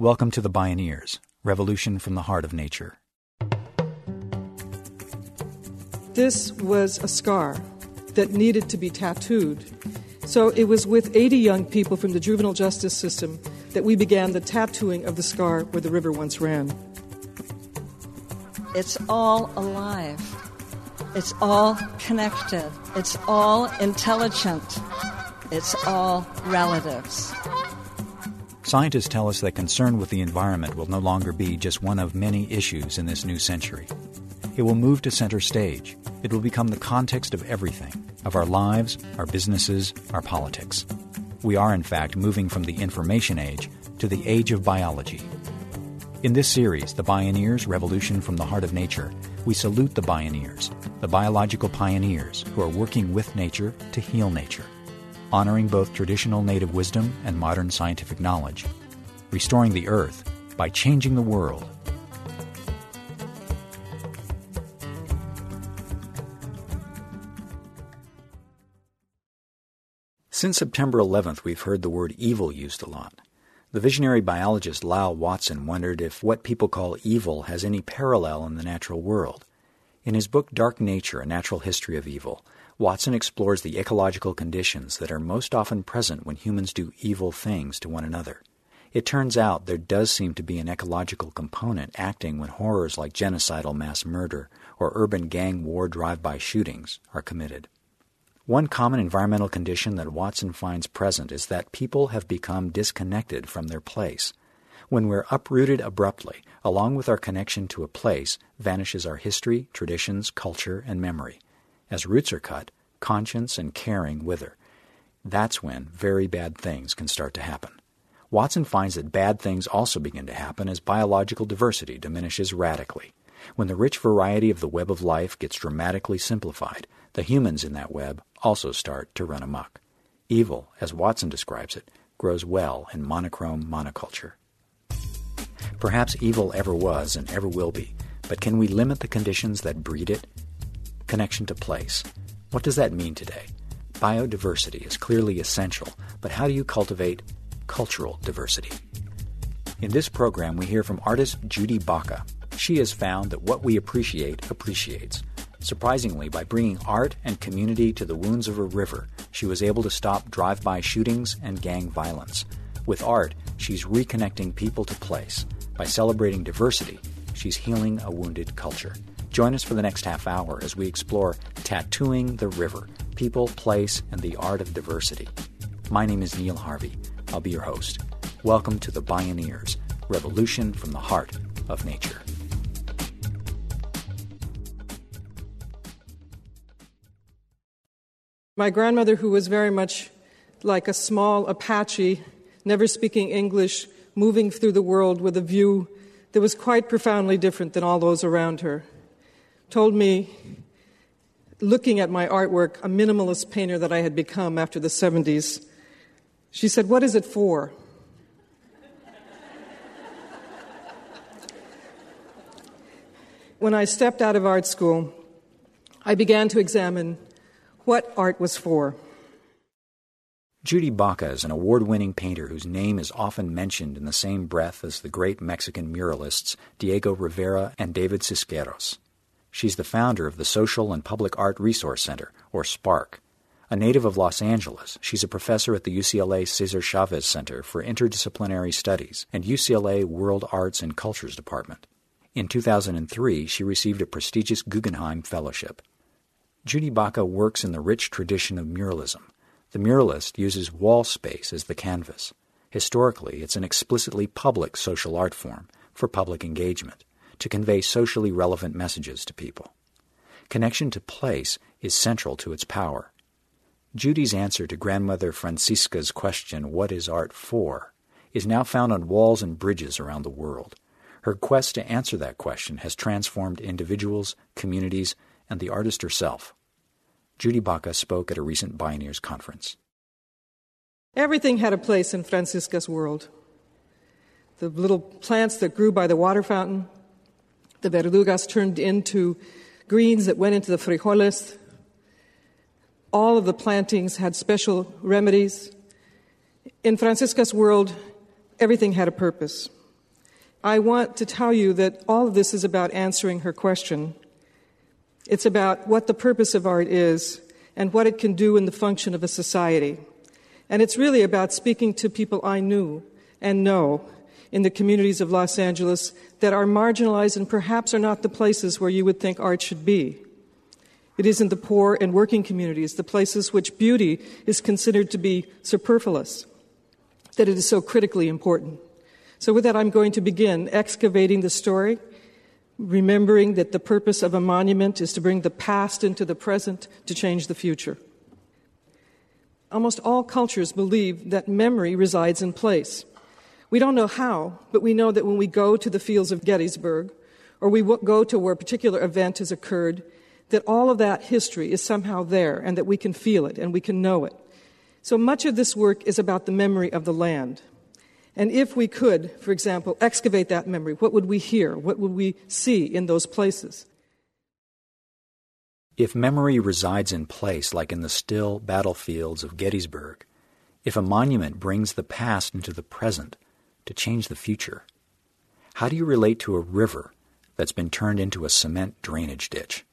Welcome to the Bioneers, Revolution from the Heart of Nature. This was a scar that needed to be tattooed. So it was with 80 young people from the juvenile justice system that we began the tattooing of the scar where the river once ran. It's all alive. It's all connected. It's all intelligent. It's all relatives. Scientists tell us that concern with the environment will no longer be just one of many issues in this new century. It will move to center stage. It will become the context of everything of our lives, our businesses, our politics. We are, in fact, moving from the information age to the age of biology. In this series, The Bioneers Revolution from the Heart of Nature, we salute the Bioneers, the biological pioneers who are working with nature to heal nature honoring both traditional native wisdom and modern scientific knowledge, restoring the earth by changing the world. Since September 11th, we've heard the word evil used a lot. The visionary biologist Lyall Watson wondered if what people call evil has any parallel in the natural world. In his book Dark Nature A Natural History of Evil, Watson explores the ecological conditions that are most often present when humans do evil things to one another. It turns out there does seem to be an ecological component acting when horrors like genocidal mass murder or urban gang war drive by shootings are committed. One common environmental condition that Watson finds present is that people have become disconnected from their place. When we're uprooted abruptly, along with our connection to a place, vanishes our history, traditions, culture, and memory. As roots are cut, conscience and caring wither. That's when very bad things can start to happen. Watson finds that bad things also begin to happen as biological diversity diminishes radically. When the rich variety of the web of life gets dramatically simplified, the humans in that web also start to run amok. Evil, as Watson describes it, grows well in monochrome monoculture. Perhaps evil ever was and ever will be, but can we limit the conditions that breed it? Connection to place. What does that mean today? Biodiversity is clearly essential, but how do you cultivate cultural diversity? In this program, we hear from artist Judy Baca. She has found that what we appreciate appreciates. Surprisingly, by bringing art and community to the wounds of a river, she was able to stop drive by shootings and gang violence. With art, she's reconnecting people to place. By celebrating diversity, she's healing a wounded culture. Join us for the next half hour as we explore tattooing the river, people, place, and the art of diversity. My name is Neil Harvey. I'll be your host. Welcome to the Bioneers, Revolution from the Heart of Nature. My grandmother, who was very much like a small Apache, never speaking English, moving through the world with a view that was quite profoundly different than all those around her told me, looking at my artwork, a minimalist painter that I had become after the 70s, she said, What is it for? when I stepped out of art school, I began to examine what art was for. Judy Baca is an award winning painter whose name is often mentioned in the same breath as the great Mexican muralists Diego Rivera and David Siqueiros. She's the founder of the Social and Public Art Resource Center, or SPARC. A native of Los Angeles, she's a professor at the UCLA Cesar Chavez Center for Interdisciplinary Studies and UCLA World Arts and Cultures Department. In 2003, she received a prestigious Guggenheim Fellowship. Judy Baca works in the rich tradition of muralism. The muralist uses wall space as the canvas. Historically, it's an explicitly public social art form for public engagement to convey socially relevant messages to people. Connection to place is central to its power. Judy's answer to grandmother Francisca's question, What is art for? is now found on walls and bridges around the world. Her quest to answer that question has transformed individuals, communities, and the artist herself. Judy Baca spoke at a recent Bioneers conference. Everything had a place in Francisca's world. The little plants that grew by the water fountain, the verdugas turned into greens that went into the frijoles. All of the plantings had special remedies. In Francisca's world, everything had a purpose. I want to tell you that all of this is about answering her question. It's about what the purpose of art is and what it can do in the function of a society. And it's really about speaking to people I knew and know in the communities of Los Angeles that are marginalized and perhaps are not the places where you would think art should be. It is in the poor and working communities, the places which beauty is considered to be superfluous, that it is so critically important. So, with that, I'm going to begin excavating the story, remembering that the purpose of a monument is to bring the past into the present to change the future. Almost all cultures believe that memory resides in place. We don't know how, but we know that when we go to the fields of Gettysburg, or we go to where a particular event has occurred, that all of that history is somehow there and that we can feel it and we can know it. So much of this work is about the memory of the land. And if we could, for example, excavate that memory, what would we hear? What would we see in those places? If memory resides in place, like in the still battlefields of Gettysburg, if a monument brings the past into the present, to change the future? How do you relate to a river that's been turned into a cement drainage ditch?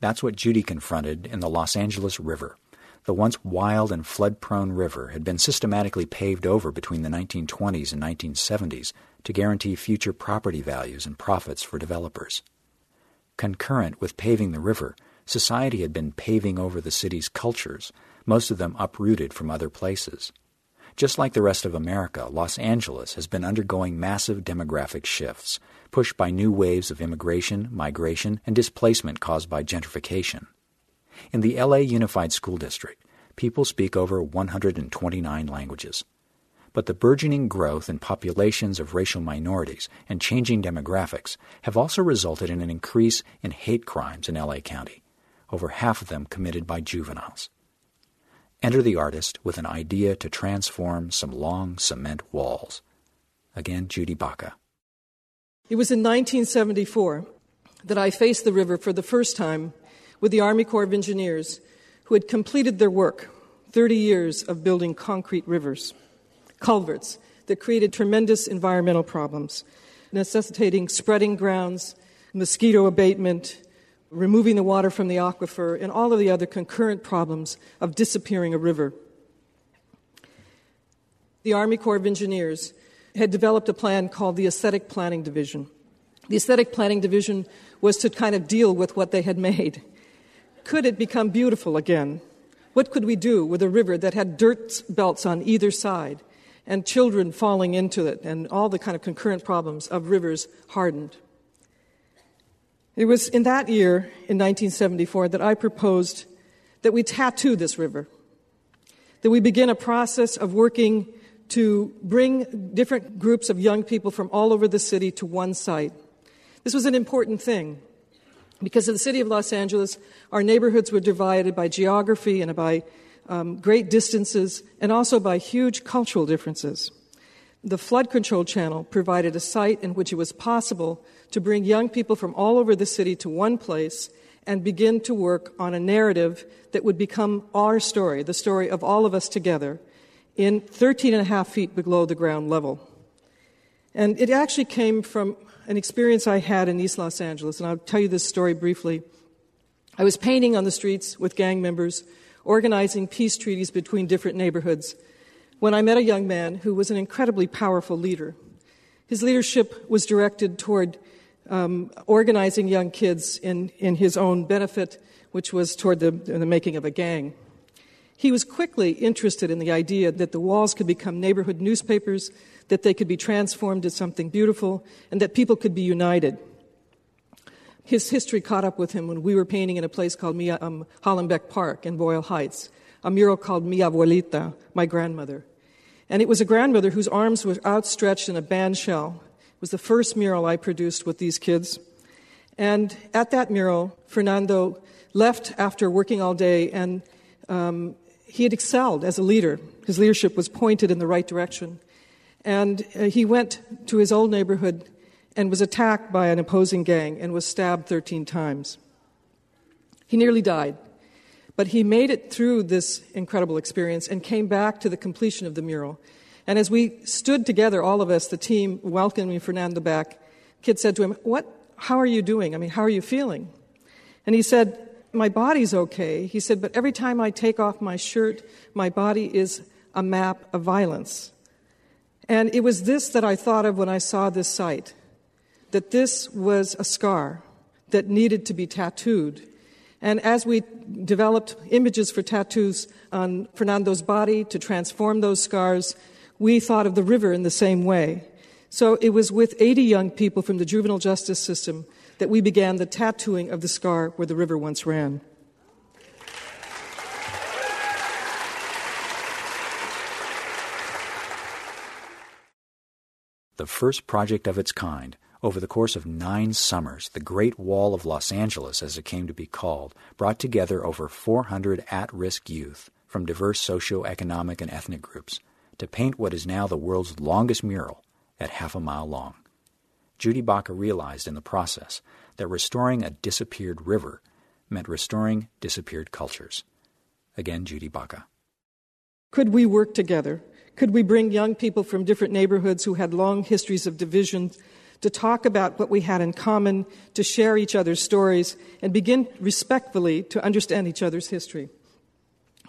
That's what Judy confronted in the Los Angeles River. The once wild and flood prone river had been systematically paved over between the 1920s and 1970s to guarantee future property values and profits for developers. Concurrent with paving the river, society had been paving over the city's cultures, most of them uprooted from other places. Just like the rest of America, Los Angeles has been undergoing massive demographic shifts, pushed by new waves of immigration, migration, and displacement caused by gentrification. In the LA Unified School District, people speak over 129 languages. But the burgeoning growth in populations of racial minorities and changing demographics have also resulted in an increase in hate crimes in LA County, over half of them committed by juveniles. Enter the artist with an idea to transform some long cement walls. Again, Judy Baca. It was in 1974 that I faced the river for the first time with the Army Corps of Engineers, who had completed their work 30 years of building concrete rivers, culverts that created tremendous environmental problems, necessitating spreading grounds, mosquito abatement, removing the water from the aquifer, and all of the other concurrent problems of disappearing a river. The Army Corps of Engineers had developed a plan called the Aesthetic Planning Division. The Aesthetic Planning Division was to kind of deal with what they had made. Could it become beautiful again? What could we do with a river that had dirt belts on either side and children falling into it and all the kind of concurrent problems of rivers hardened? It was in that year, in 1974, that I proposed that we tattoo this river, that we begin a process of working to bring different groups of young people from all over the city to one site. This was an important thing because in the city of Los Angeles, our neighborhoods were divided by geography and by um, great distances and also by huge cultural differences. The flood control channel provided a site in which it was possible to bring young people from all over the city to one place and begin to work on a narrative that would become our story, the story of all of us together, in 13 and a half feet below the ground level. And it actually came from an experience I had in East Los Angeles, and I'll tell you this story briefly. I was painting on the streets with gang members, organizing peace treaties between different neighborhoods, when I met a young man who was an incredibly powerful leader. His leadership was directed toward um, organizing young kids in, in his own benefit, which was toward the, the making of a gang. He was quickly interested in the idea that the walls could become neighborhood newspapers, that they could be transformed into something beautiful, and that people could be united. His history caught up with him when we were painting in a place called um, Hollenbeck Park in Boyle Heights, a mural called Mi Abuelita, my grandmother. And it was a grandmother whose arms were outstretched in a band shell was the first mural I produced with these kids. And at that mural, Fernando left after working all day, and um, he had excelled as a leader. His leadership was pointed in the right direction. And uh, he went to his old neighborhood and was attacked by an opposing gang and was stabbed 13 times. He nearly died. But he made it through this incredible experience and came back to the completion of the mural And as we stood together, all of us, the team, welcoming Fernando back, kid said to him, What, how are you doing? I mean, how are you feeling? And he said, My body's okay. He said, But every time I take off my shirt, my body is a map of violence. And it was this that I thought of when I saw this site that this was a scar that needed to be tattooed. And as we developed images for tattoos on Fernando's body to transform those scars, we thought of the river in the same way. So it was with 80 young people from the juvenile justice system that we began the tattooing of the scar where the river once ran. The first project of its kind, over the course of nine summers, the Great Wall of Los Angeles, as it came to be called, brought together over 400 at risk youth from diverse socio-economic and ethnic groups to paint what is now the world's longest mural at half a mile long. Judy Baca realized in the process that restoring a disappeared river meant restoring disappeared cultures. Again, Judy Baca. Could we work together? Could we bring young people from different neighborhoods who had long histories of division to talk about what we had in common, to share each other's stories, and begin respectfully to understand each other's history?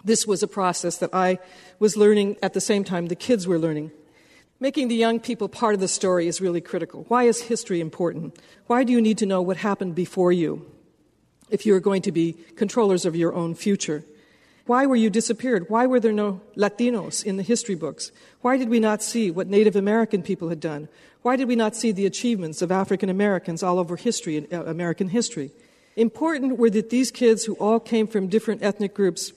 This was a process that I was learning at the same time the kids were learning. Making the young people part of the story is really critical. Why is history important? Why do you need to know what happened before you if you're going to be controllers of your own future? Why were you disappeared? Why were there no Latinos in the history books? Why did we not see what Native American people had done? Why did we not see the achievements of African Americans all over history, uh, American history? Important were that these kids, who all came from different ethnic groups,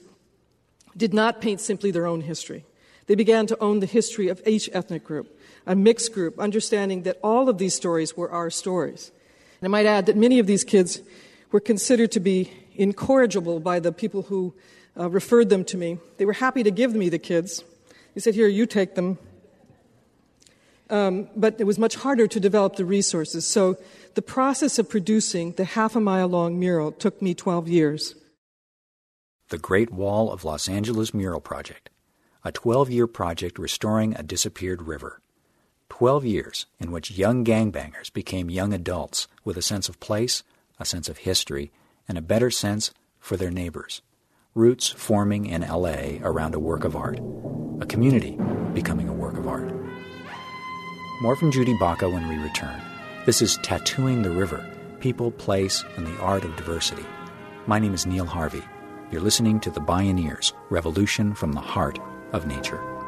did not paint simply their own history. They began to own the history of each ethnic group, a mixed group, understanding that all of these stories were our stories. And I might add that many of these kids were considered to be incorrigible by the people who uh, referred them to me. They were happy to give me the kids. He said, Here, you take them. Um, but it was much harder to develop the resources. So the process of producing the half a mile long mural took me 12 years. The Great Wall of Los Angeles Mural Project a 12 year project restoring a disappeared river. 12 years in which young gangbangers became young adults with a sense of place, a sense of history, and a better sense for their neighbors. Roots forming in LA around a work of art, a community becoming a work of art. More from Judy Baca when we return. This is Tattooing the River People, Place, and the Art of Diversity. My name is Neil Harvey. You're listening to The Bioneers Revolution from the Heart of nature.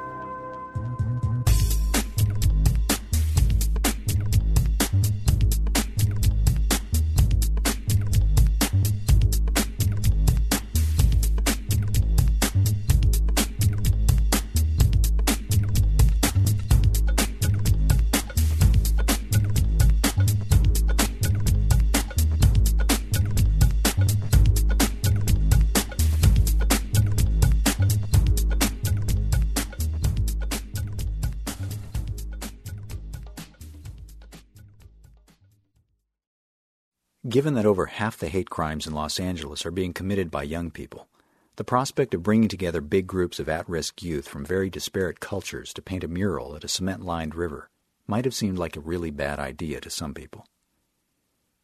Given that over half the hate crimes in Los Angeles are being committed by young people, the prospect of bringing together big groups of at risk youth from very disparate cultures to paint a mural at a cement lined river might have seemed like a really bad idea to some people.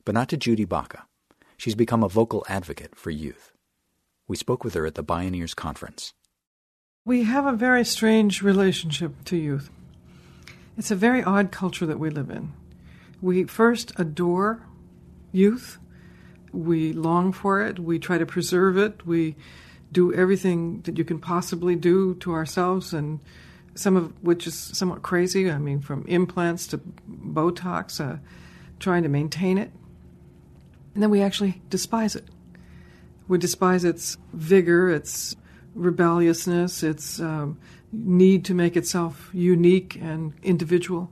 But not to Judy Baca. She's become a vocal advocate for youth. We spoke with her at the Bioneers Conference. We have a very strange relationship to youth. It's a very odd culture that we live in. We first adore youth. We long for it. We try to preserve it. We do everything that you can possibly do to ourselves, and some of which is somewhat crazy. I mean, from implants to Botox, uh, trying to maintain it. And then we actually despise it. We despise its vigor, its rebelliousness, its um, need to make itself unique and individual.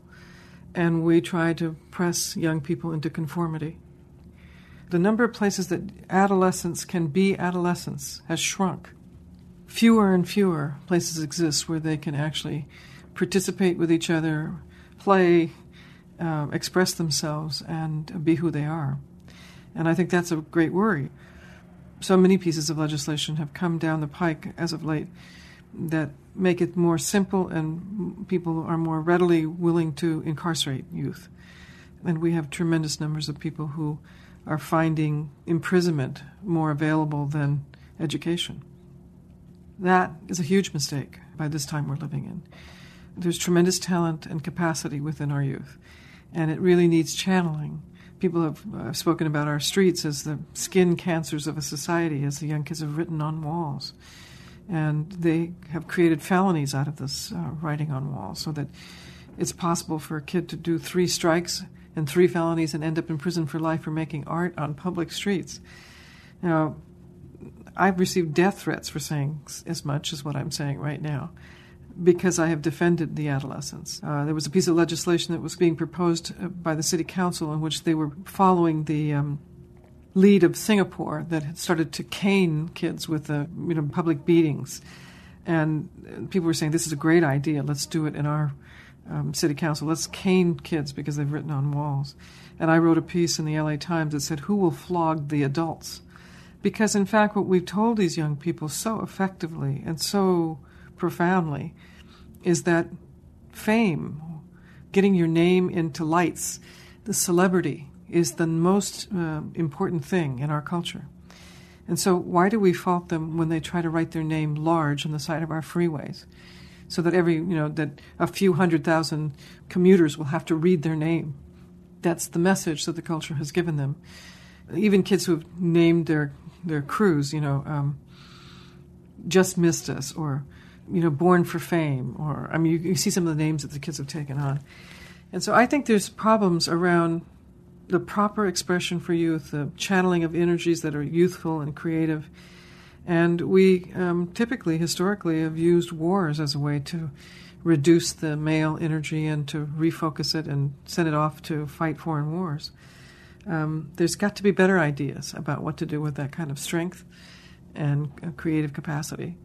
And we try to press young people into conformity the number of places that adolescents can be adolescents has shrunk. Fewer and fewer places exist where they can actually participate with each other, play, uh, express themselves, and be who they are. And I think that's a great worry. So many pieces of legislation have come down the pike as of late that make it more simple and people are more readily willing to incarcerate youth. And we have tremendous numbers of people who are finding imprisonment more available than education. That is a huge mistake by this time we're living in. There's tremendous talent and capacity within our youth, and it really needs channeling. People have uh, spoken about our streets as the skin cancers of a society, as the young kids have written on walls. And they have created felonies out of this uh, writing on walls so that it's possible for a kid to do three strikes and three felonies and end up in prison for life for making art on public streets. Now, I've received death threats for saying as much as what I'm saying right now because I have defended the adolescents. Uh, there was a piece of legislation that was being proposed uh, by the city council in which they were following the um, lead of Singapore that had started to cane kids with the you know public beatings, and people were saying this is a great idea. Let's do it in our um, city council. Let's cane kids because they've written on walls. And I wrote a piece in the LA Times that said, "Who will flog the adults?" Because in fact, what we've told these young people so effectively and so profoundly is that fame, getting your name into lights, the celebrity is the most uh, important thing in our culture. And so, why do we fault them when they try to write their name large on the side of our freeways? So that every, you know, that a few hundred thousand commuters will have to read their name. That's the message that the culture has given them. Even kids who have named their, their crews, you know, um, just missed us or you know, Born for Fame, or I mean, you, you see some of the names that the kids have taken on. And so I think there's problems around the proper expression for youth, the channeling of energies that are youthful and creative. And we um, typically, historically, have used wars as a way to reduce the male energy and to refocus it and send it off to fight foreign wars. Um, there's got to be better ideas about what to do with that kind of strength and uh, creative capacity.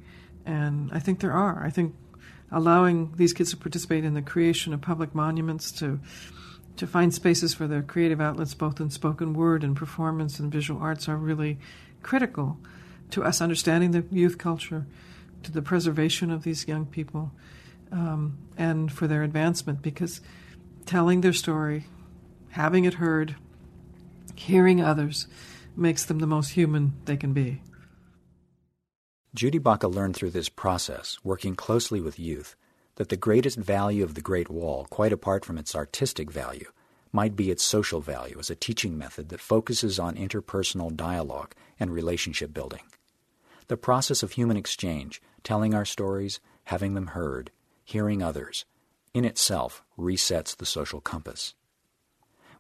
And I think there are. I think allowing these kids to participate in the creation of public monuments, to to find spaces for their creative outlets, both in spoken word and performance and visual arts, are really critical to us understanding the youth culture, to the preservation of these young people, um, and for their advancement. Because telling their story, having it heard, hearing others, makes them the most human they can be. Judy Baca learned through this process, working closely with youth, that the greatest value of the Great Wall, quite apart from its artistic value, might be its social value as a teaching method that focuses on interpersonal dialogue and relationship building. The process of human exchange, telling our stories, having them heard, hearing others, in itself resets the social compass.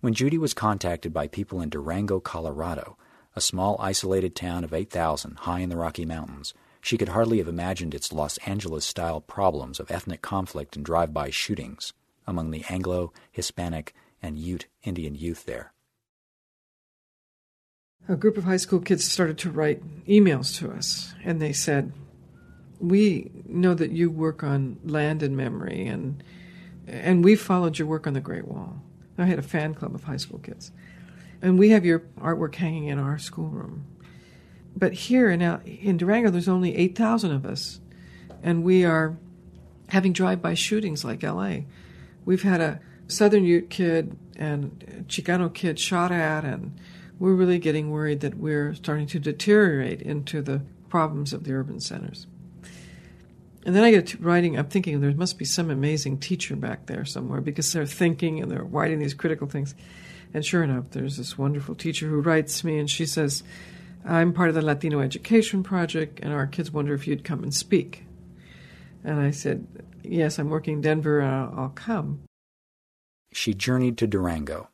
When Judy was contacted by people in Durango, Colorado, a small isolated town of 8,000 high in the Rocky Mountains, she could hardly have imagined its Los Angeles style problems of ethnic conflict and drive by shootings among the Anglo, Hispanic, and Ute Indian youth there. A group of high school kids started to write emails to us, and they said, We know that you work on land and memory, and, and we followed your work on the Great Wall. I had a fan club of high school kids. And we have your artwork hanging in our schoolroom. But here in, in Durango, there's only 8,000 of us, and we are having drive-by shootings like L.A. We've had a Southern Ute kid and Chicano kid shot at, and we're really getting worried that we're starting to deteriorate into the problems of the urban centers. And then I get to writing, I'm thinking there must be some amazing teacher back there somewhere because they're thinking and they're writing these critical things. And sure enough, there's this wonderful teacher who writes me and she says, I'm part of the Latino Education Project, and our kids wonder if you'd come and speak. And I said, Yes, I'm working in Denver, and I'll, I'll come. She journeyed to Durango,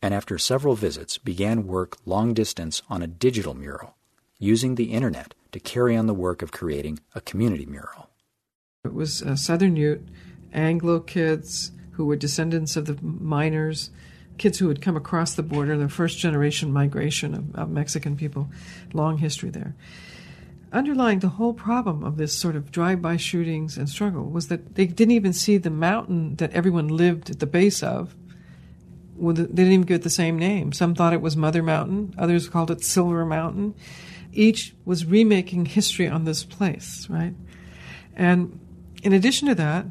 and after several visits, began work long distance on a digital mural, using the internet to carry on the work of creating a community mural. It was uh, Southern Ute, Anglo kids who were descendants of the miners kids who had come across the border, the first generation migration of, of Mexican people, long history there. Underlying the whole problem of this sort of drive-by shootings and struggle was that they didn't even see the mountain that everyone lived at the base of. Well, they didn't even give it the same name. Some thought it was Mother Mountain, others called it Silver Mountain. Each was remaking history on this place, right? And in addition to that,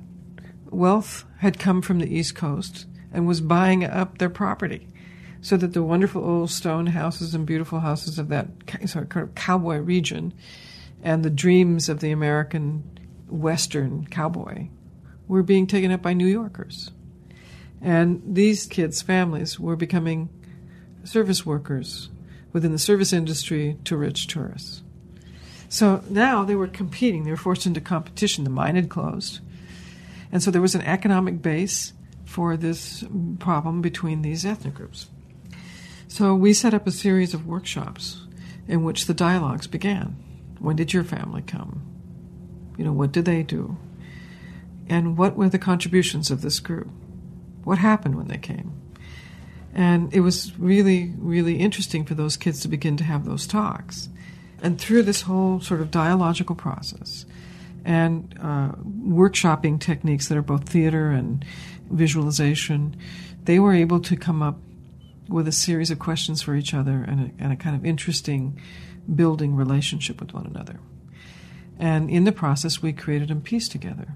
wealth had come from the East Coast and was buying up their property so that the wonderful old stone houses and beautiful houses of that sort of cowboy region and the dreams of the American Western cowboy were being taken up by New Yorkers. And these kids' families were becoming service workers within the service industry to rich tourists. So now they were competing, they were forced into competition. The mine had closed. And so there was an economic base for this problem between these ethnic groups. So we set up a series of workshops in which the dialogues began. When did your family come? You know, what did they do? And what were the contributions of this group? What happened when they came? And it was really, really interesting for those kids to begin to have those talks. And through this whole sort of dialogical process and uh, workshopping techniques that are both theater and visualization, they were able to come up with a series of questions for each other and a, and a kind of interesting building relationship with one another. And in the process, we created a piece together,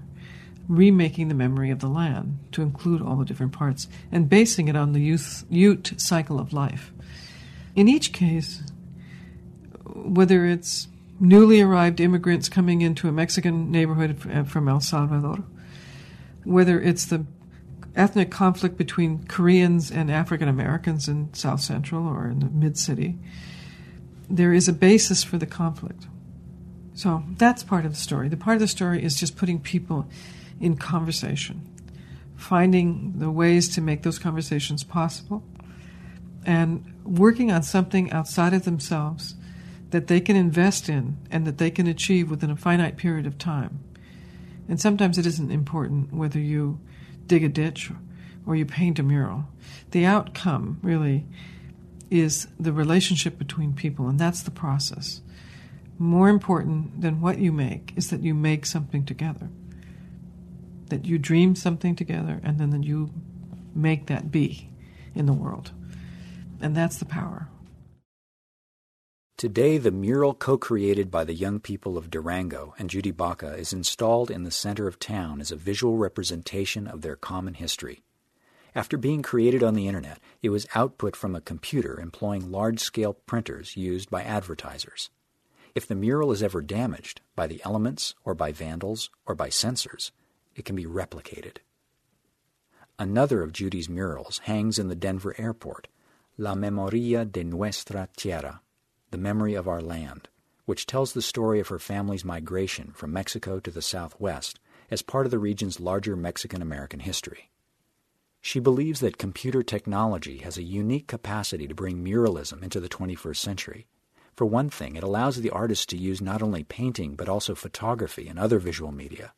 remaking the memory of the land to include all the different parts and basing it on the youth, Ute cycle of life. In each case, whether it's newly arrived immigrants coming into a Mexican neighborhood uh, from El Salvador, whether it's the ethnic conflict between Koreans and African Americans in South Central or in the mid city, there is a basis for the conflict. So that's part of the story. The part of the story is just putting people in conversation, finding the ways to make those conversations possible, and working on something outside of themselves that they can invest in and that they can achieve within a finite period of time. And sometimes it isn't important whether you dig a ditch or you paint a mural. The outcome really is the relationship between people, and that's the process. More important than what you make is that you make something together. That you dream something together, and then that you make that be in the world. And that's the power. Today, the mural co created by the young people of Durango and Judy Baca is installed in the center of town as a visual representation of their common history. After being created on the internet, it was output from a computer employing large scale printers used by advertisers. If the mural is ever damaged by the elements or by vandals or by censors, it can be replicated. Another of Judy's murals hangs in the Denver airport, La Memoria de Nuestra Tierra, the Memory of Our Land, which tells the story of her family's migration from Mexico to the Southwest as part of the region's larger Mexican American history. She believes that computer technology has a unique capacity to bring muralism into the 21st century. For one thing, it allows the artist to use not only painting but also photography and other visual media.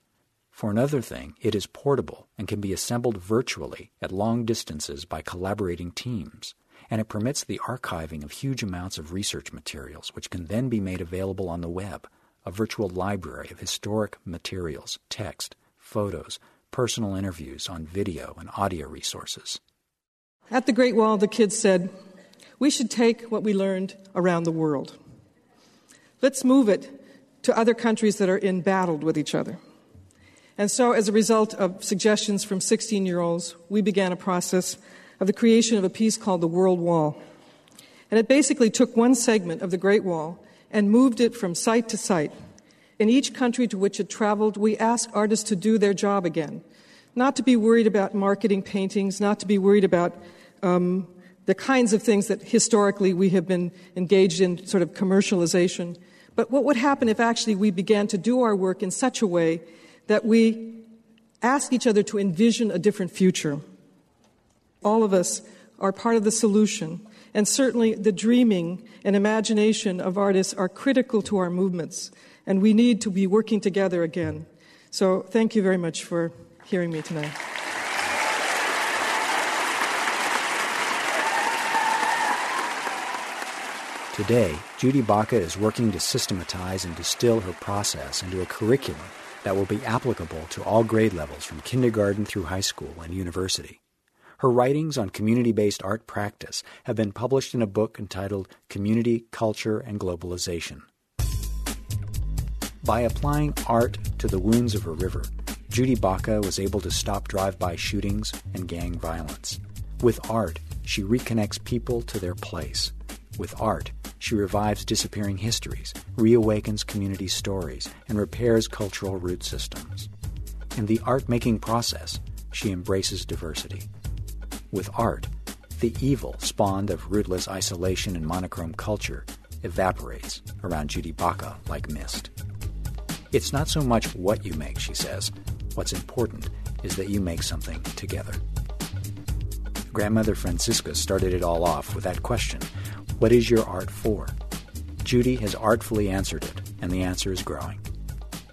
For another thing, it is portable and can be assembled virtually at long distances by collaborating teams and it permits the archiving of huge amounts of research materials, which can then be made available on the web, a virtual library of historic materials, text, photos, personal interviews on video and audio resources. At the Great Wall, the kids said, We should take what we learned around the world. Let's move it to other countries that are embattled with each other. And so, as a result of suggestions from 16 year olds, we began a process of the creation of a piece called the World Wall. And it basically took one segment of the Great Wall and moved it from site to site. In each country to which it traveled, we asked artists to do their job again, not to be worried about marketing paintings, not to be worried about um, the kinds of things that historically we have been engaged in, sort of commercialization. But what would happen if actually we began to do our work in such a way that we ask each other to envision a different future? all of us are part of the solution. And certainly the dreaming and imagination of artists are critical to our movements. And we need to be working together again. So thank you very much for hearing me tonight. Today, Judy Baca is working to systematize and distill her process into a curriculum that will be applicable to all grade levels from kindergarten through high school and university. Her writings on community based art practice have been published in a book entitled Community, Culture, and Globalization. By applying art to the wounds of a river, Judy Baca was able to stop drive by shootings and gang violence. With art, she reconnects people to their place. With art, she revives disappearing histories, reawakens community stories, and repairs cultural root systems. In the art making process, she embraces diversity. With art, the evil spawned of rootless isolation and monochrome culture evaporates around Judy Baca like mist. It's not so much what you make, she says. What's important is that you make something together. Grandmother Francisca started it all off with that question What is your art for? Judy has artfully answered it, and the answer is growing.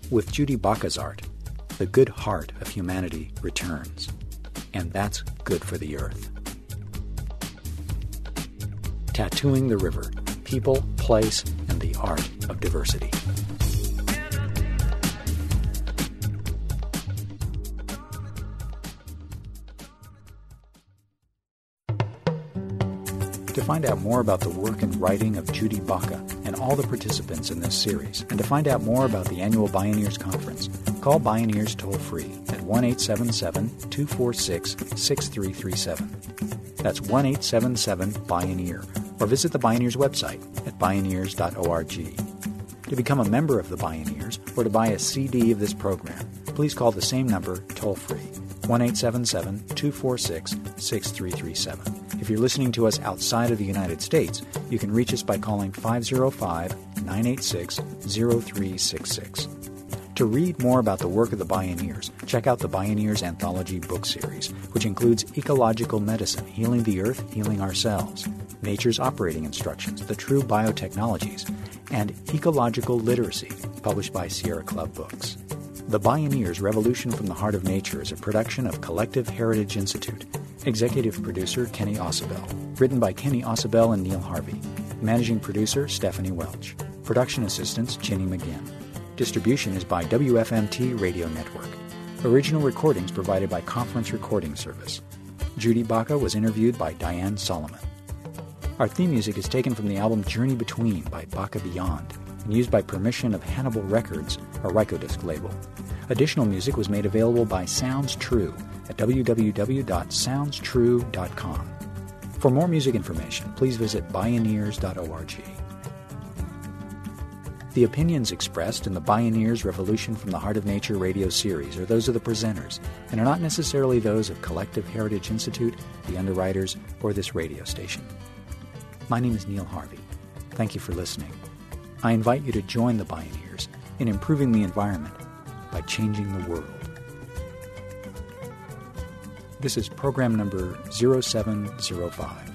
With Judy Baca's art, the good heart of humanity returns, and that's good for the earth. Tattooing the river, people, place, and the art of diversity. Find out more about the work and writing of Judy Baca and all the participants in this series, and to find out more about the annual Bioneers Conference, call Bioneers toll free at 1 877 246 6337. That's 1 877 Bioneer, or visit the Bioneers website at bioneers.org. To become a member of the Bioneers or to buy a CD of this program, please call the same number toll free 1 877 246 6337. If you're listening to us outside of the United States, you can reach us by calling 505 986 0366. To read more about the work of the Bioneers, check out the Bioneers Anthology book series, which includes Ecological Medicine, Healing the Earth, Healing Ourselves, Nature's Operating Instructions, The True Biotechnologies, and Ecological Literacy, published by Sierra Club Books. The Bioneers Revolution from the Heart of Nature is a production of Collective Heritage Institute Executive producer Kenny Ausubel. Written by Kenny Ausubel and Neil Harvey. Managing producer Stephanie Welch. Production assistants Ginny McGinn. Distribution is by WFMT Radio Network. Original recordings provided by Conference Recording Service. Judy Baca was interviewed by Diane Solomon. Our theme music is taken from the album Journey Between by Baka Beyond and used by permission of Hannibal Records, a Rykodisc label. Additional music was made available by Sounds True at www.soundstrue.com. For more music information, please visit bioneers.org. The opinions expressed in the Bioneers Revolution from the Heart of Nature radio series are those of the presenters and are not necessarily those of Collective Heritage Institute, the underwriters, or this radio station. My name is Neil Harvey. Thank you for listening. I invite you to join the Bioneers in improving the environment by changing the world. This is program number 0705.